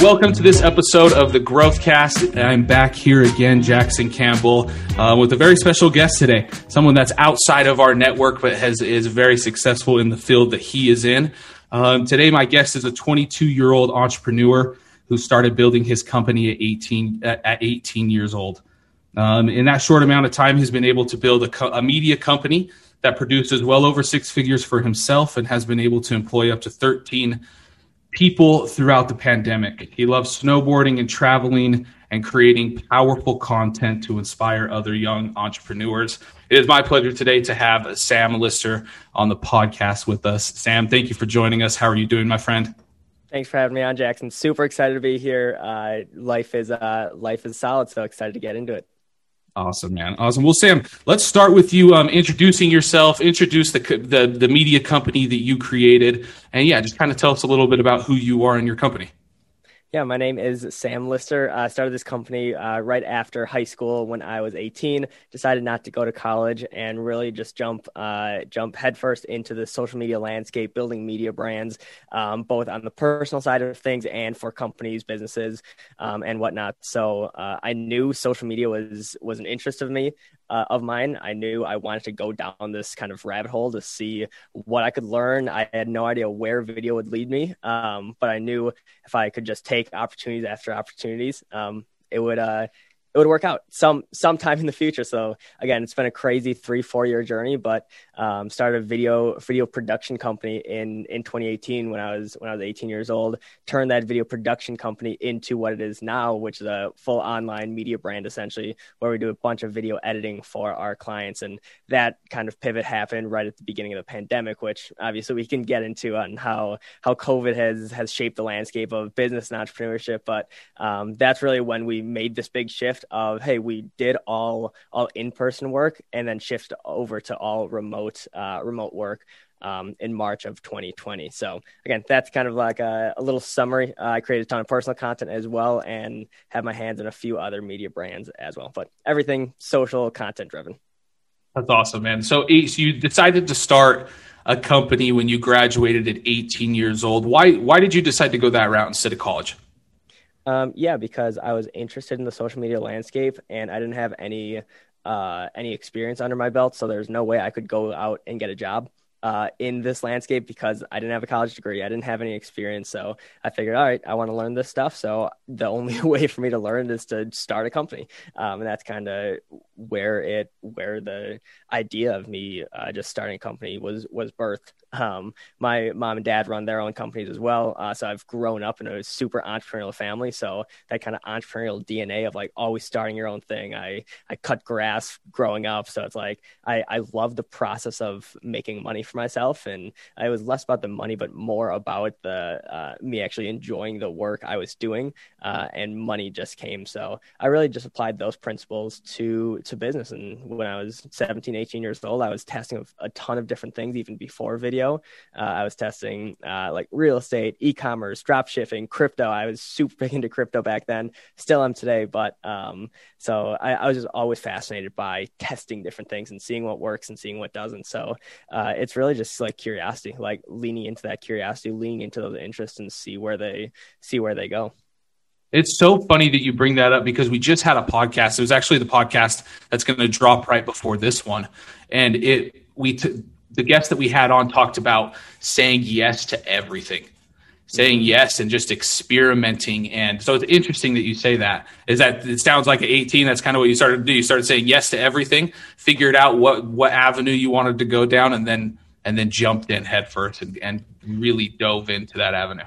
Welcome to this episode of the Growth Cast. I'm back here again, Jackson Campbell, uh, with a very special guest today. Someone that's outside of our network, but has is very successful in the field that he is in. Um, today, my guest is a 22 year old entrepreneur who started building his company at 18 at 18 years old. Um, in that short amount of time, he's been able to build a, co- a media company that produces well over six figures for himself and has been able to employ up to 13 people throughout the pandemic. He loves snowboarding and traveling and creating powerful content to inspire other young entrepreneurs. It is my pleasure today to have Sam Lister on the podcast with us. Sam, thank you for joining us. How are you doing, my friend? Thanks for having me on, Jackson. Super excited to be here. Uh, life is uh, life is solid, so excited to get into it. Awesome, man. Awesome. Well, Sam, let's start with you um, introducing yourself, introduce the, the the media company that you created, and yeah, just kind of tell us a little bit about who you are and your company. Yeah, my name is Sam Lister. I started this company uh, right after high school when I was 18. Decided not to go to college and really just jump uh, jump headfirst into the social media landscape, building media brands, um, both on the personal side of things and for companies, businesses, um, and whatnot. So uh, I knew social media was was an interest of me uh, of mine. I knew I wanted to go down this kind of rabbit hole to see what I could learn. I had no idea where video would lead me, um, but I knew if I could just take opportunities after opportunities, um, it would uh, it would work out some sometime in the future. So again, it's been a crazy three four year journey, but um, started a video video production company in in 2018 when I was when I was 18 years old. Turned that video production company into what it is now, which is a full online media brand essentially, where we do a bunch of video editing for our clients. And that kind of pivot happened right at the beginning of the pandemic, which obviously we can get into on how how COVID has has shaped the landscape of business and entrepreneurship. But um, that's really when we made this big shift of hey, we did all all in person work and then shift over to all remote uh, remote work. Um, in March of 2020. So again, that's kind of like a, a little summary. Uh, I created a ton of personal content as well, and have my hands in a few other media brands as well. But everything social content driven. That's awesome, man. So, so you decided to start a company when you graduated at 18 years old. Why why did you decide to go that route instead of college? Um, yeah, because I was interested in the social media landscape and I didn't have any uh, any experience under my belt, so there's no way I could go out and get a job uh, in this landscape because I didn't have a college degree. I didn't have any experience. So I figured, all right, I want to learn this stuff. So the only way for me to learn is to start a company. Um, and that's kind of where it, where the idea of me uh, just starting a company was, was birthed. Um, my mom and dad run their own companies as well. Uh, so I've grown up in a super entrepreneurial family. So that kind of entrepreneurial DNA of like always starting your own thing. I, I cut grass growing up. So it's like, I, I love the process of making money for myself. And it was less about the money, but more about the, uh, me actually enjoying the work I was doing. Uh, and money just came. So I really just applied those principles to, to business. And when I was 17, 18 years old, I was testing a ton of different things, even before video video. Uh, I was testing uh, like real estate, e-commerce, drop shipping, crypto. I was super big into crypto back then, still am today. But um, so I, I, was just always fascinated by testing different things and seeing what works and seeing what doesn't. So uh, it's really just like curiosity, like leaning into that curiosity, leaning into those interests, and see where they see where they go. It's so funny that you bring that up because we just had a podcast. It was actually the podcast that's going to drop right before this one, and it we t- the guest that we had on talked about saying yes to everything saying yes and just experimenting. And so it's interesting that you say that is that it sounds like at 18 that's kind of what you started to do. You started saying yes to everything figured out what what avenue you wanted to go down and then and then jumped in headfirst and, and really dove into that avenue.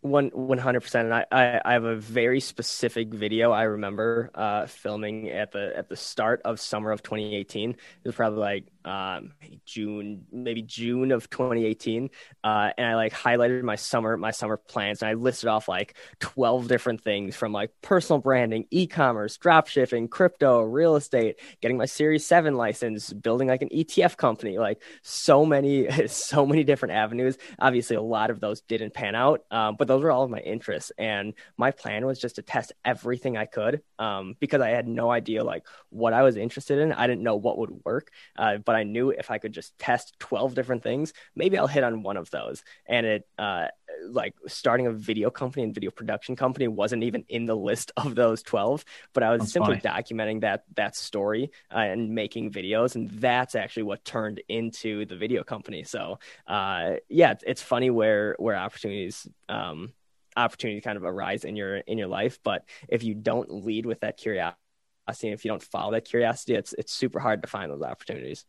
One one hundred percent, and I, I, I have a very specific video I remember uh, filming at the at the start of summer of 2018. It was probably like um, June, maybe June of 2018, uh, and I like highlighted my summer my summer plans, and I listed off like 12 different things from like personal branding, e-commerce, drop shipping, crypto, real estate, getting my Series Seven license, building like an ETF company, like so many so many different avenues. Obviously, a lot of those didn't pan out, um, but those were all of my interests and my plan was just to test everything i could um, because i had no idea like what i was interested in i didn't know what would work uh, but but I knew if I could just test 12 different things, maybe I'll hit on one of those. And it, uh, like starting a video company and video production company wasn't even in the list of those 12, but I was that's simply funny. documenting that, that story uh, and making videos. And that's actually what turned into the video company. So, uh, yeah, it's funny where, where opportunities, um, opportunity kind of arise in your in your life but if you don't lead with that curiosity if you don't follow that curiosity it's it's super hard to find those opportunities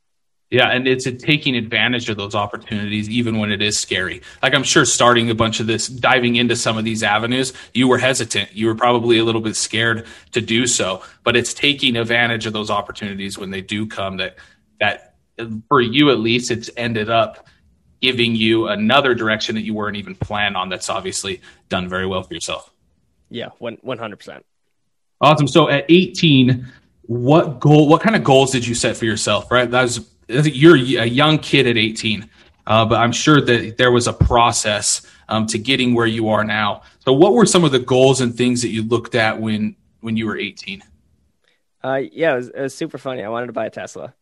yeah, and it's taking advantage of those opportunities, even when it is scary. Like I'm sure starting a bunch of this, diving into some of these avenues, you were hesitant. You were probably a little bit scared to do so, but it's taking advantage of those opportunities when they do come. That that for you at least, it's ended up giving you another direction that you weren't even planned on. That's obviously done very well for yourself. Yeah, one one hundred percent. Awesome. So at 18, what goal? What kind of goals did you set for yourself? Right, that was you're a young kid at 18, uh, but I'm sure that there was a process um, to getting where you are now. So, what were some of the goals and things that you looked at when when you were 18? Uh, yeah, it was, it was super funny. I wanted to buy a Tesla.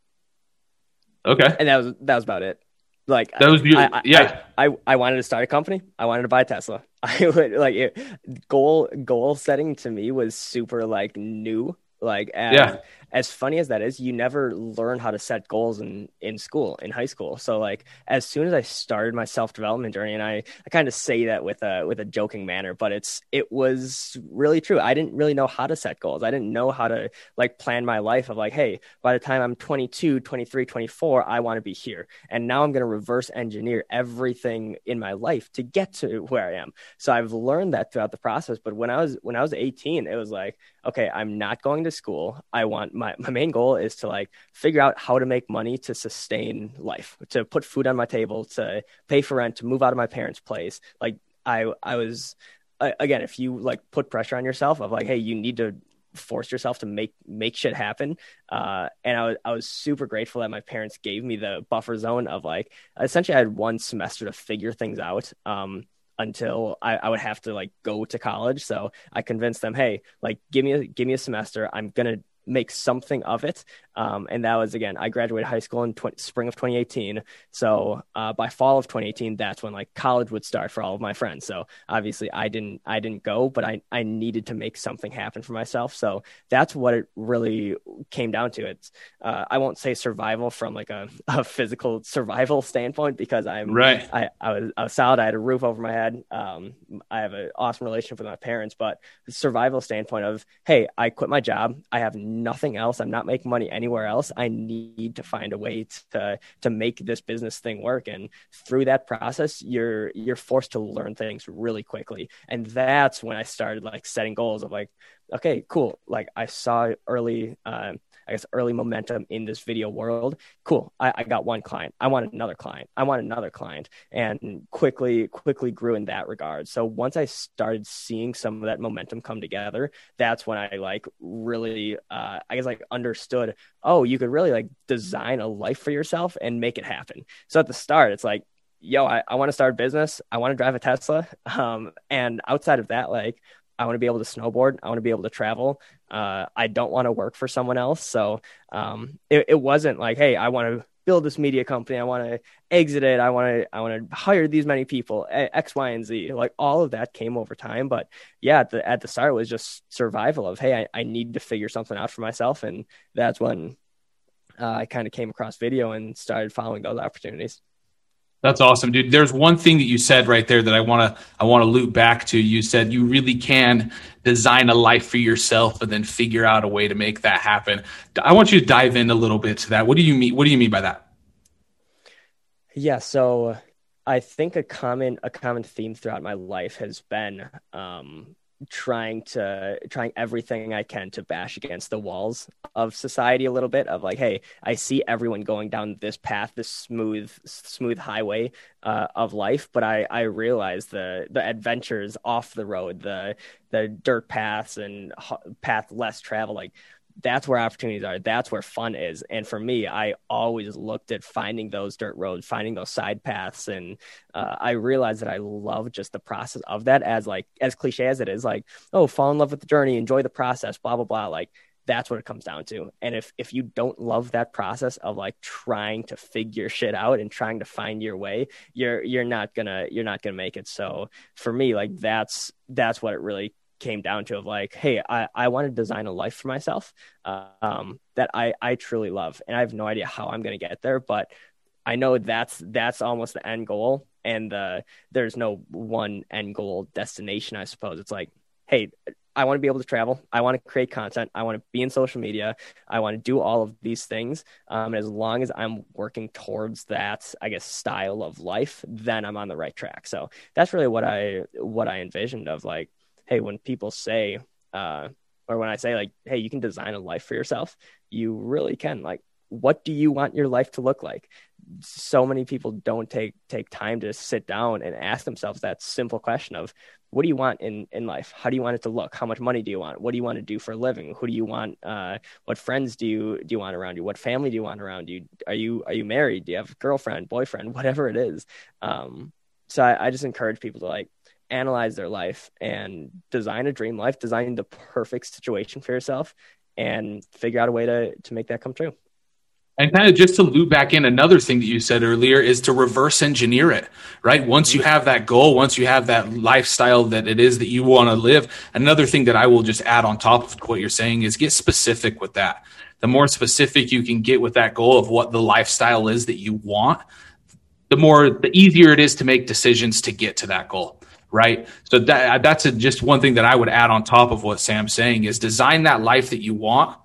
Okay, and that was that was about it. Like that was I, I, yeah. I, I, I wanted to start a company. I wanted to buy a Tesla. I would like it, goal goal setting to me was super like new. Like as, yeah as funny as that is, you never learn how to set goals in in school, in high school. So like as soon as I started my self development journey, and I I kind of say that with a with a joking manner, but it's it was really true. I didn't really know how to set goals. I didn't know how to like plan my life of like, hey, by the time I'm 22, 23, 24, I want to be here. And now I'm going to reverse engineer everything in my life to get to where I am. So I've learned that throughout the process. But when I was when I was 18, it was like, okay, I'm not going to school. I want my, my main goal is to like figure out how to make money to sustain life, to put food on my table, to pay for rent, to move out of my parents' place. Like I, I was, again, if you like put pressure on yourself of like, hey, you need to force yourself to make make shit happen. Uh, and I was I was super grateful that my parents gave me the buffer zone of like essentially I had one semester to figure things out. Um, until I, I would have to like go to college. So I convinced them, hey, like give me a give me a semester. I'm gonna make something of it. Um, and that was again, I graduated high school in tw- spring of 2018. So uh, by fall of 2018, that's when like college would start for all of my friends. So obviously, I didn't I didn't go, but I I needed to make something happen for myself. So that's what it really came down to. It's uh, I won't say survival from like a, a physical survival standpoint because I'm right. I, I was I was solid. I had a roof over my head. Um, I have an awesome relationship with my parents, but survival standpoint of hey, I quit my job. I have nothing else. I'm not making money anywhere else. I need to find a way to to make this business thing work. And through that process, you're you're forced to learn things really quickly. And that's when I started like setting goals of like, okay, cool. Like I saw early uh, I guess early momentum in this video world. Cool. I, I got one client. I want another client. I want another client, and quickly quickly grew in that regard. So once I started seeing some of that momentum come together, that's when I like really uh, I guess like understood. Oh, you could really like design a life for yourself and make it happen. So at the start, it's like yo, I, I want to start a business. I want to drive a Tesla. Um, and outside of that, like I want to be able to snowboard. I want to be able to travel. Uh, I don't want to work for someone else. So um, it, it wasn't like, hey, I want to build this media company. I want to exit it. I want to I want to hire these many people. X, Y, and Z. Like all of that came over time. But yeah, at the at the start it was just survival of hey, I, I need to figure something out for myself, and that's when uh, I kind of came across video and started following those opportunities. That's awesome, dude. There's one thing that you said right there that I want to I want to loop back to. You said you really can design a life for yourself and then figure out a way to make that happen. I want you to dive in a little bit to that. What do you mean what do you mean by that? Yeah, so I think a common a common theme throughout my life has been um, trying to trying everything I can to bash against the walls of society a little bit of like, hey, I see everyone going down this path, this smooth smooth highway uh, of life, but I I realize the the adventures off the road, the the dirt paths and path less travel, like that's where opportunities are. That's where fun is. And for me, I always looked at finding those dirt roads, finding those side paths, and uh, I realized that I love just the process of that. As like as cliche as it is, like oh, fall in love with the journey, enjoy the process, blah blah blah. Like that's what it comes down to and if if you don't love that process of like trying to figure shit out and trying to find your way you're you're not gonna you're not gonna make it so for me like that's that's what it really came down to of like hey i i want to design a life for myself um that i i truly love and i have no idea how i'm gonna get there but i know that's that's almost the end goal and uh there's no one end goal destination i suppose it's like hey I want to be able to travel. I want to create content. I want to be in social media. I want to do all of these things. Um, as long as I'm working towards that, I guess, style of life, then I'm on the right track. So that's really what I what I envisioned of like, hey, when people say, uh, or when I say like, hey, you can design a life for yourself, you really can. Like, what do you want your life to look like? So many people don't take take time to sit down and ask themselves that simple question of what do you want in in life? How do you want it to look? How much money do you want? What do you want to do for a living? Who do you want uh, what friends do you do you want around you? What family do you want around you? Are you are you married? Do you have a girlfriend boyfriend whatever it is? Um, so I, I just encourage people to like analyze their life and design a dream life design the perfect situation for yourself and figure out a way to to make that come true and kind of just to loop back in, another thing that you said earlier is to reverse engineer it, right? Once you have that goal, once you have that lifestyle that it is that you want to live, another thing that I will just add on top of what you're saying is get specific with that. The more specific you can get with that goal of what the lifestyle is that you want, the more, the easier it is to make decisions to get to that goal right? So that that's a, just one thing that I would add on top of what Sam's saying is design that life that you want,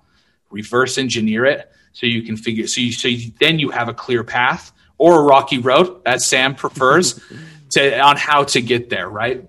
reverse engineer it, so you can figure so you so you, then you have a clear path or a rocky road as Sam prefers to on how to get there, right?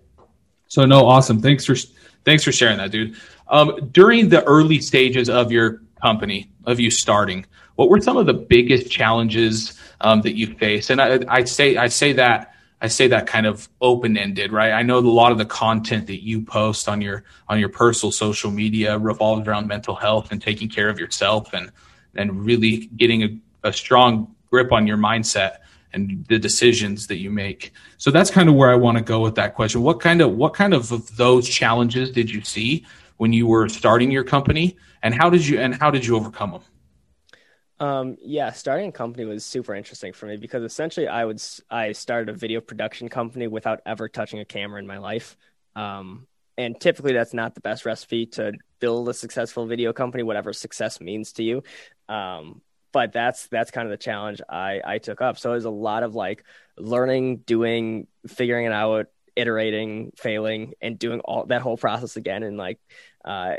So no, awesome. Thanks for thanks for sharing that, dude. Um, during the early stages of your company, of you starting, what were some of the biggest challenges um, that you faced? And I, I say I say that I say that kind of open ended, right? I know a lot of the content that you post on your on your personal social media revolves around mental health and taking care of yourself and and really getting a, a strong grip on your mindset and the decisions that you make. So that's kind of where I want to go with that question. What kind of what kind of, of those challenges did you see when you were starting your company, and how did you and how did you overcome them? Um, yeah, starting a company was super interesting for me because essentially I would I started a video production company without ever touching a camera in my life. Um, and typically that's not the best recipe to build a successful video company, whatever success means to you. Um, but that's that's kind of the challenge I I took up. So it was a lot of like learning, doing, figuring it out, iterating, failing, and doing all that whole process again. And like, uh,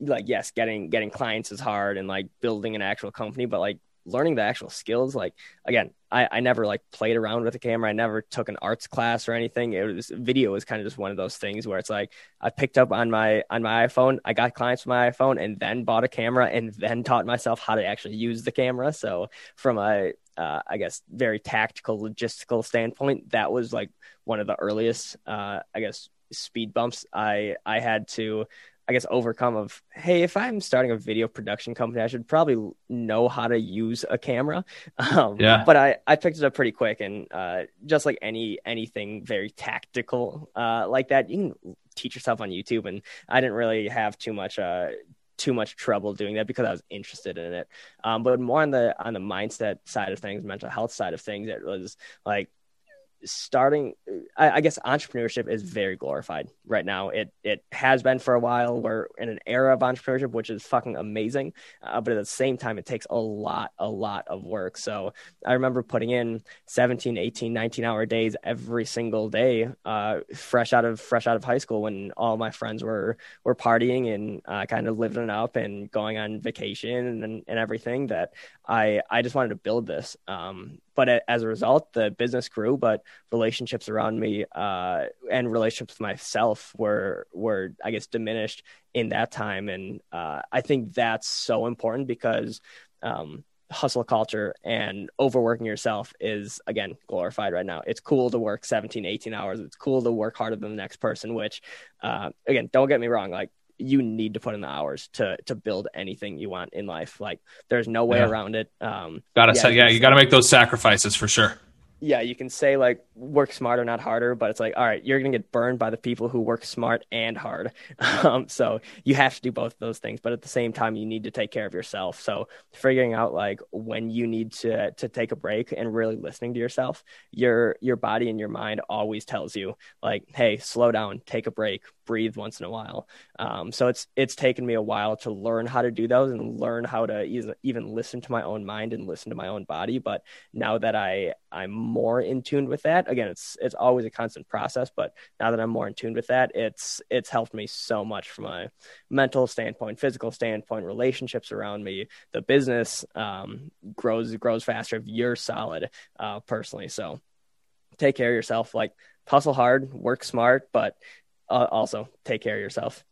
like yes, getting getting clients is hard, and like building an actual company, but like learning the actual skills like again I, I never like played around with a camera i never took an arts class or anything it was video was kind of just one of those things where it's like i picked up on my on my iphone i got clients from my iphone and then bought a camera and then taught myself how to actually use the camera so from a uh, I guess very tactical logistical standpoint, that was like one of the earliest, uh, I guess, speed bumps I I had to I guess overcome of hey, if I'm starting a video production company, I should probably know how to use a camera. Um, yeah. But I I picked it up pretty quick, and uh, just like any anything very tactical uh, like that, you can teach yourself on YouTube. And I didn't really have too much uh, too much trouble doing that because I was interested in it. Um, but more on the on the mindset side of things, mental health side of things, it was like starting I, I, guess entrepreneurship is very glorified right now. It it has been for a while. We're in an era of entrepreneurship which is fucking amazing. Uh, but at the same time it takes a lot a lot of work. So i remember putting in 17 18 19 hour days every single day uh, fresh out of fresh out of high school when all my friends were were partying and uh, kind of living it up and going on vacation and, and everything that i i just wanted to build this. Um, but as a result, the business grew, but relationships around me uh, and relationships with myself were were I guess diminished in that time, and uh, I think that's so important because. Um, hustle culture and overworking yourself is again glorified right now it's cool to work 17 18 hours it's cool to work harder than the next person which uh, again don't get me wrong like you need to put in the hours to to build anything you want in life. Like there's no way yeah. around it. Um, gotta yeah, say, yeah, you gotta make those sacrifices for sure. Yeah, you can say like work smarter, not harder, but it's like, all right, you're to get burned by the people who work smart and hard. Um, so you have to do both of those things, but at the same time, you need to take care of yourself. So figuring out like when you need to to take a break and really listening to yourself, your your body and your mind always tells you like, hey, slow down, take a break, breathe once in a while. Um, so it's it's taken me a while to learn how to do those and learn how to even even listen to my own mind and listen to my own body. But now that I I'm more in tune with that, again, it's it's always a constant process. But now that I'm more in tune with that, it's it's helped me so much from a mental standpoint, physical standpoint, relationships around me, the business um, grows grows faster if you're solid uh, personally. So take care of yourself. Like hustle hard, work smart, but uh, also take care of yourself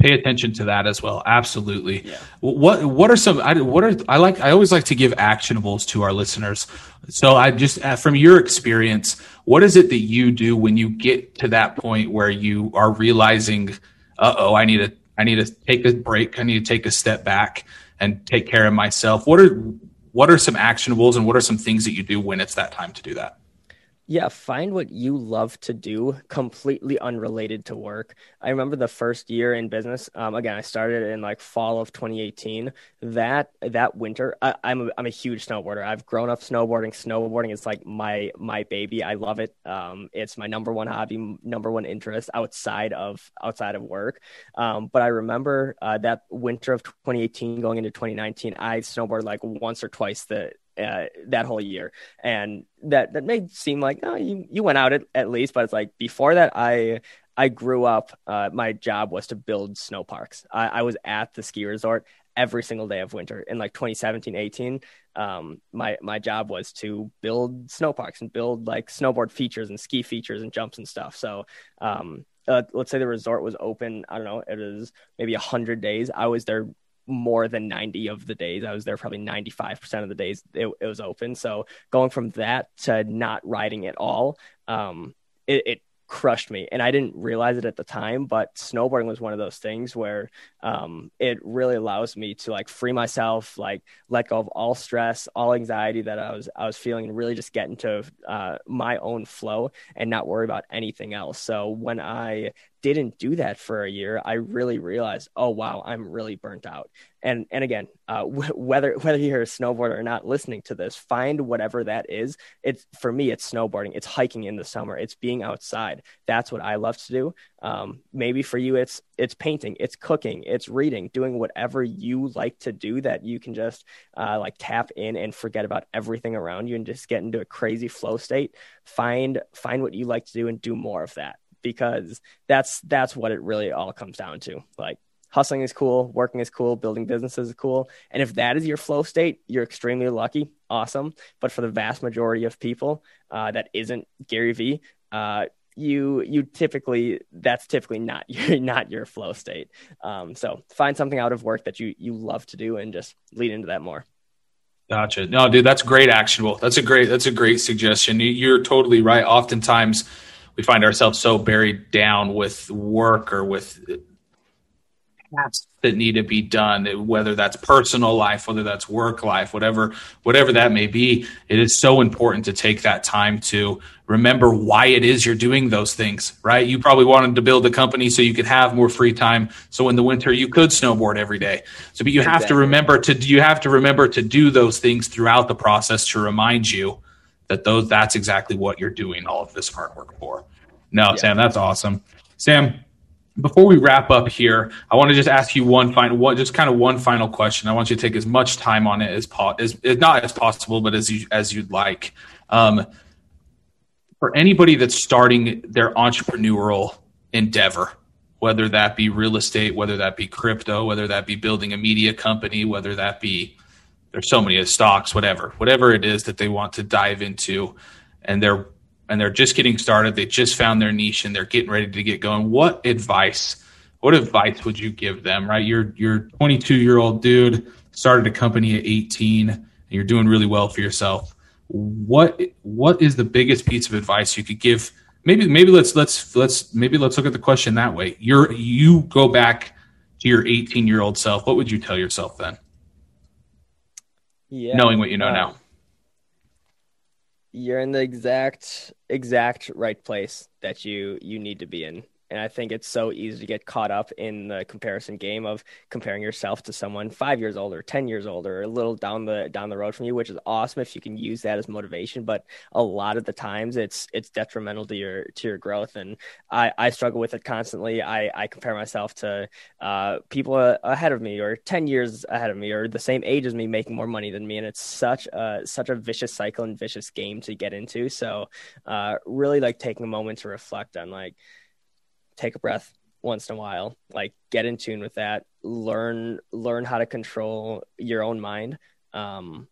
pay attention to that as well. Absolutely. Yeah. what what are some I, what are i like i always like to give actionables to our listeners. So i just uh, from your experience what is it that you do when you get to that point where you are realizing uh-oh i need to i need to take a break i need to take a step back and take care of myself? What are what are some actionables and what are some things that you do when it's that time to do that yeah, find what you love to do completely unrelated to work. I remember the first year in business. Um, again, I started in like fall of 2018. That that winter, I, am a, I'm a huge snowboarder. I've grown up snowboarding. Snowboarding is like my my baby. I love it. Um, it's my number one hobby, number one interest outside of outside of work. Um, but I remember uh, that winter of 2018 going into 2019. I snowboarded like once or twice the uh, that whole year, and that that may seem like oh, you you went out at, at least, but it's like before that I I grew up. Uh, my job was to build snow parks. I, I, was at the ski resort every single day of winter in like 2017, 18. Um, my my job was to build snow parks and build like snowboard features and ski features and jumps and stuff. So um, uh, let's say the resort was open. I don't know. It was maybe a hundred days. I was there more than 90 of the days. I was there probably 95% of the days it, it was open. So going from that to not riding at all, um, it, it crushed me and i didn't realize it at the time but snowboarding was one of those things where um, it really allows me to like free myself like let go of all stress all anxiety that i was i was feeling and really just get into uh, my own flow and not worry about anything else so when i didn't do that for a year, I really realized, oh wow, I'm really burnt out. And and again, uh, w- whether whether you're a snowboarder or not, listening to this, find whatever that is. It's for me, it's snowboarding, it's hiking in the summer, it's being outside. That's what I love to do. Um, maybe for you, it's it's painting, it's cooking, it's reading, doing whatever you like to do that you can just uh, like tap in and forget about everything around you and just get into a crazy flow state. Find find what you like to do and do more of that because that's that's what it really all comes down to. Like hustling is cool, working is cool, building businesses is cool. And if that is your flow state, you're extremely lucky, awesome. But for the vast majority of people, uh, that isn't Gary Vee. Uh, you you typically that's typically not your not your flow state. Um, so find something out of work that you you love to do and just lead into that more. Gotcha. No, dude, that's great. Actionable. That's a great. That's a great suggestion. You're totally right. Oftentimes, we find ourselves so buried down with work or with tasks that need to be done whether that's personal life whether that's work life whatever whatever that may be it is so important to take that time to remember why it is you're doing those things right? You probably wanted to build a company so you could have more free time so in the winter you could snowboard every day. So but you have to remember to you have to remember to do those things throughout the process to remind you that those that's exactly what you're doing all of this hard work for. No, yeah. Sam, that's awesome. Sam, before we wrap up here, I want to just ask you one final, one, just kind of one final question. I want you to take as much time on it as, po- as, as not as possible, but as you as you'd like. Um, for anybody that's starting their entrepreneurial endeavor, whether that be real estate, whether that be crypto, whether that be building a media company, whether that be there's so many stocks, whatever, whatever it is that they want to dive into, and they're and they're just getting started. They just found their niche and they're getting ready to get going. What advice? What advice would you give them? Right, you're you're 22 year old dude started a company at 18 and you're doing really well for yourself. What what is the biggest piece of advice you could give? Maybe maybe let's let's let's maybe let's look at the question that way. You're you go back to your 18 year old self. What would you tell yourself then? Yeah. knowing what you know uh, now? you're in the exact exact right place that you you need to be in and I think it's so easy to get caught up in the comparison game of comparing yourself to someone five years older, ten years older, a little down the down the road from you, which is awesome if you can use that as motivation. But a lot of the times, it's it's detrimental to your to your growth, and I I struggle with it constantly. I I compare myself to uh, people ahead of me or ten years ahead of me or the same age as me, making more money than me, and it's such a such a vicious cycle and vicious game to get into. So uh, really like taking a moment to reflect on like take a breath once in a while like get in tune with that learn learn how to control your own mind um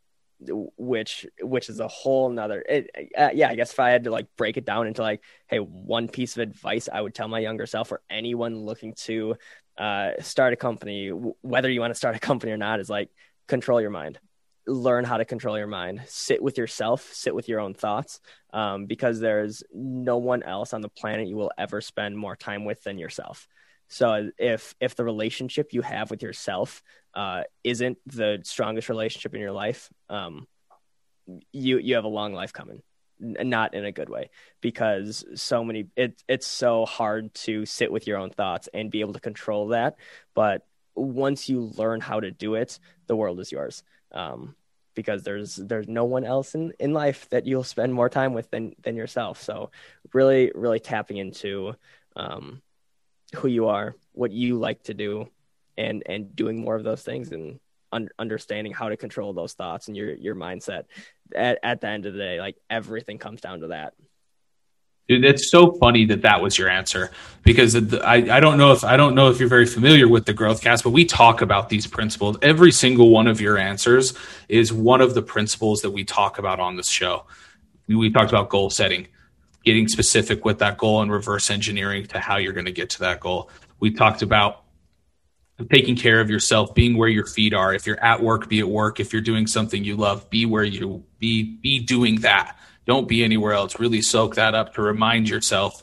which which is a whole nother it, uh, yeah i guess if i had to like break it down into like hey one piece of advice i would tell my younger self or anyone looking to uh, start a company whether you want to start a company or not is like control your mind learn how to control your mind. Sit with yourself sit with your own thoughts um, because there's no one else on the planet you will ever spend more time with than yourself. So if if the relationship you have with yourself uh, isn't the strongest relationship in your life um, you you have a long life coming. Not in a good way because so many it it's so hard to sit with your own thoughts and be able to control that. But once you learn how to do it the world is yours um, because there's there's no one else in, in life that you'll spend more time with than than yourself. So really really tapping into um, who you are, what you like to do, and and doing more of those things and un- understanding how to control those thoughts and your your mindset. At at the end of the day, like everything comes down to that. It's so funny that that was your answer because I, I don't know if I don't know if you're very familiar with the growth cast, but we talk about these principles. Every single one of your answers is one of the principles that we talk about on this show. We, we talked about goal setting, getting specific with that goal and reverse engineering to how you're going to get to that goal. We talked about taking care of yourself, being where your feet are. If you're at work, be at work. If you're doing something you love, be where you be be doing that don't be anywhere else. Really soak that up to remind yourself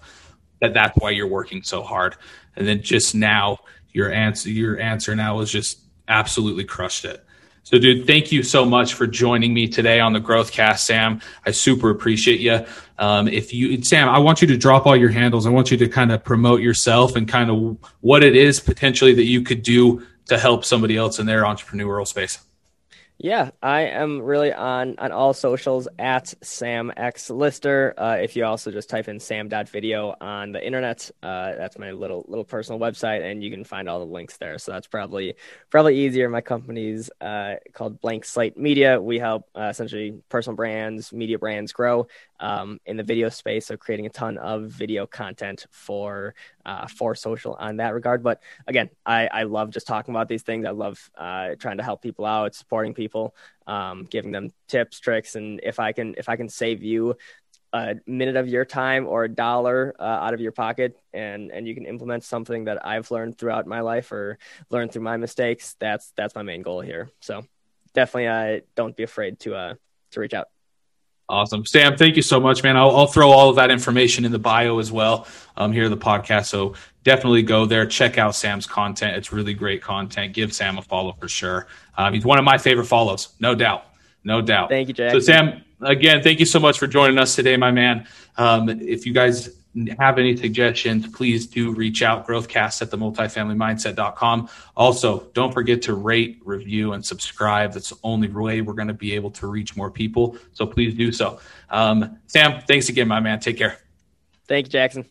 that that's why you're working so hard. And then just now, your answer, your answer now was just absolutely crushed it. So, dude, thank you so much for joining me today on the Growth Cast, Sam. I super appreciate you. Um, if you, Sam, I want you to drop all your handles. I want you to kind of promote yourself and kind of what it is potentially that you could do to help somebody else in their entrepreneurial space. Yeah, I am really on on all socials at Sam X Lister. Uh, if you also just type in sam.video on the internet, uh, that's my little little personal website, and you can find all the links there. So that's probably probably easier. My company's uh, called Blank Slate Media. We help uh, essentially personal brands, media brands grow um, in the video space. So creating a ton of video content for uh, for social on that regard. But again, I, I love just talking about these things. I love uh, trying to help people out, supporting people, um, giving them tips, tricks, and if I can if I can save you a minute of your time or a dollar uh, out of your pocket and and you can implement something that I've learned throughout my life or learned through my mistakes that's that's my main goal here. So definitely uh, don't be afraid to uh to reach out Awesome. Sam, thank you so much, man. I'll, I'll, throw all of that information in the bio as well um, here in the podcast. So definitely go there, check out Sam's content. It's really great content. Give Sam a follow for sure. Um, he's one of my favorite follows, no doubt. No doubt. Thank you, Jack. So, Sam, again, thank you so much for joining us today, my man. Um, if you guys have any suggestions, please do reach out, growthcast at the multifamilymindset.com. Also, don't forget to rate, review, and subscribe. That's the only way we're going to be able to reach more people. So please do so. Um, Sam, thanks again, my man. Take care. Thank you, Jackson.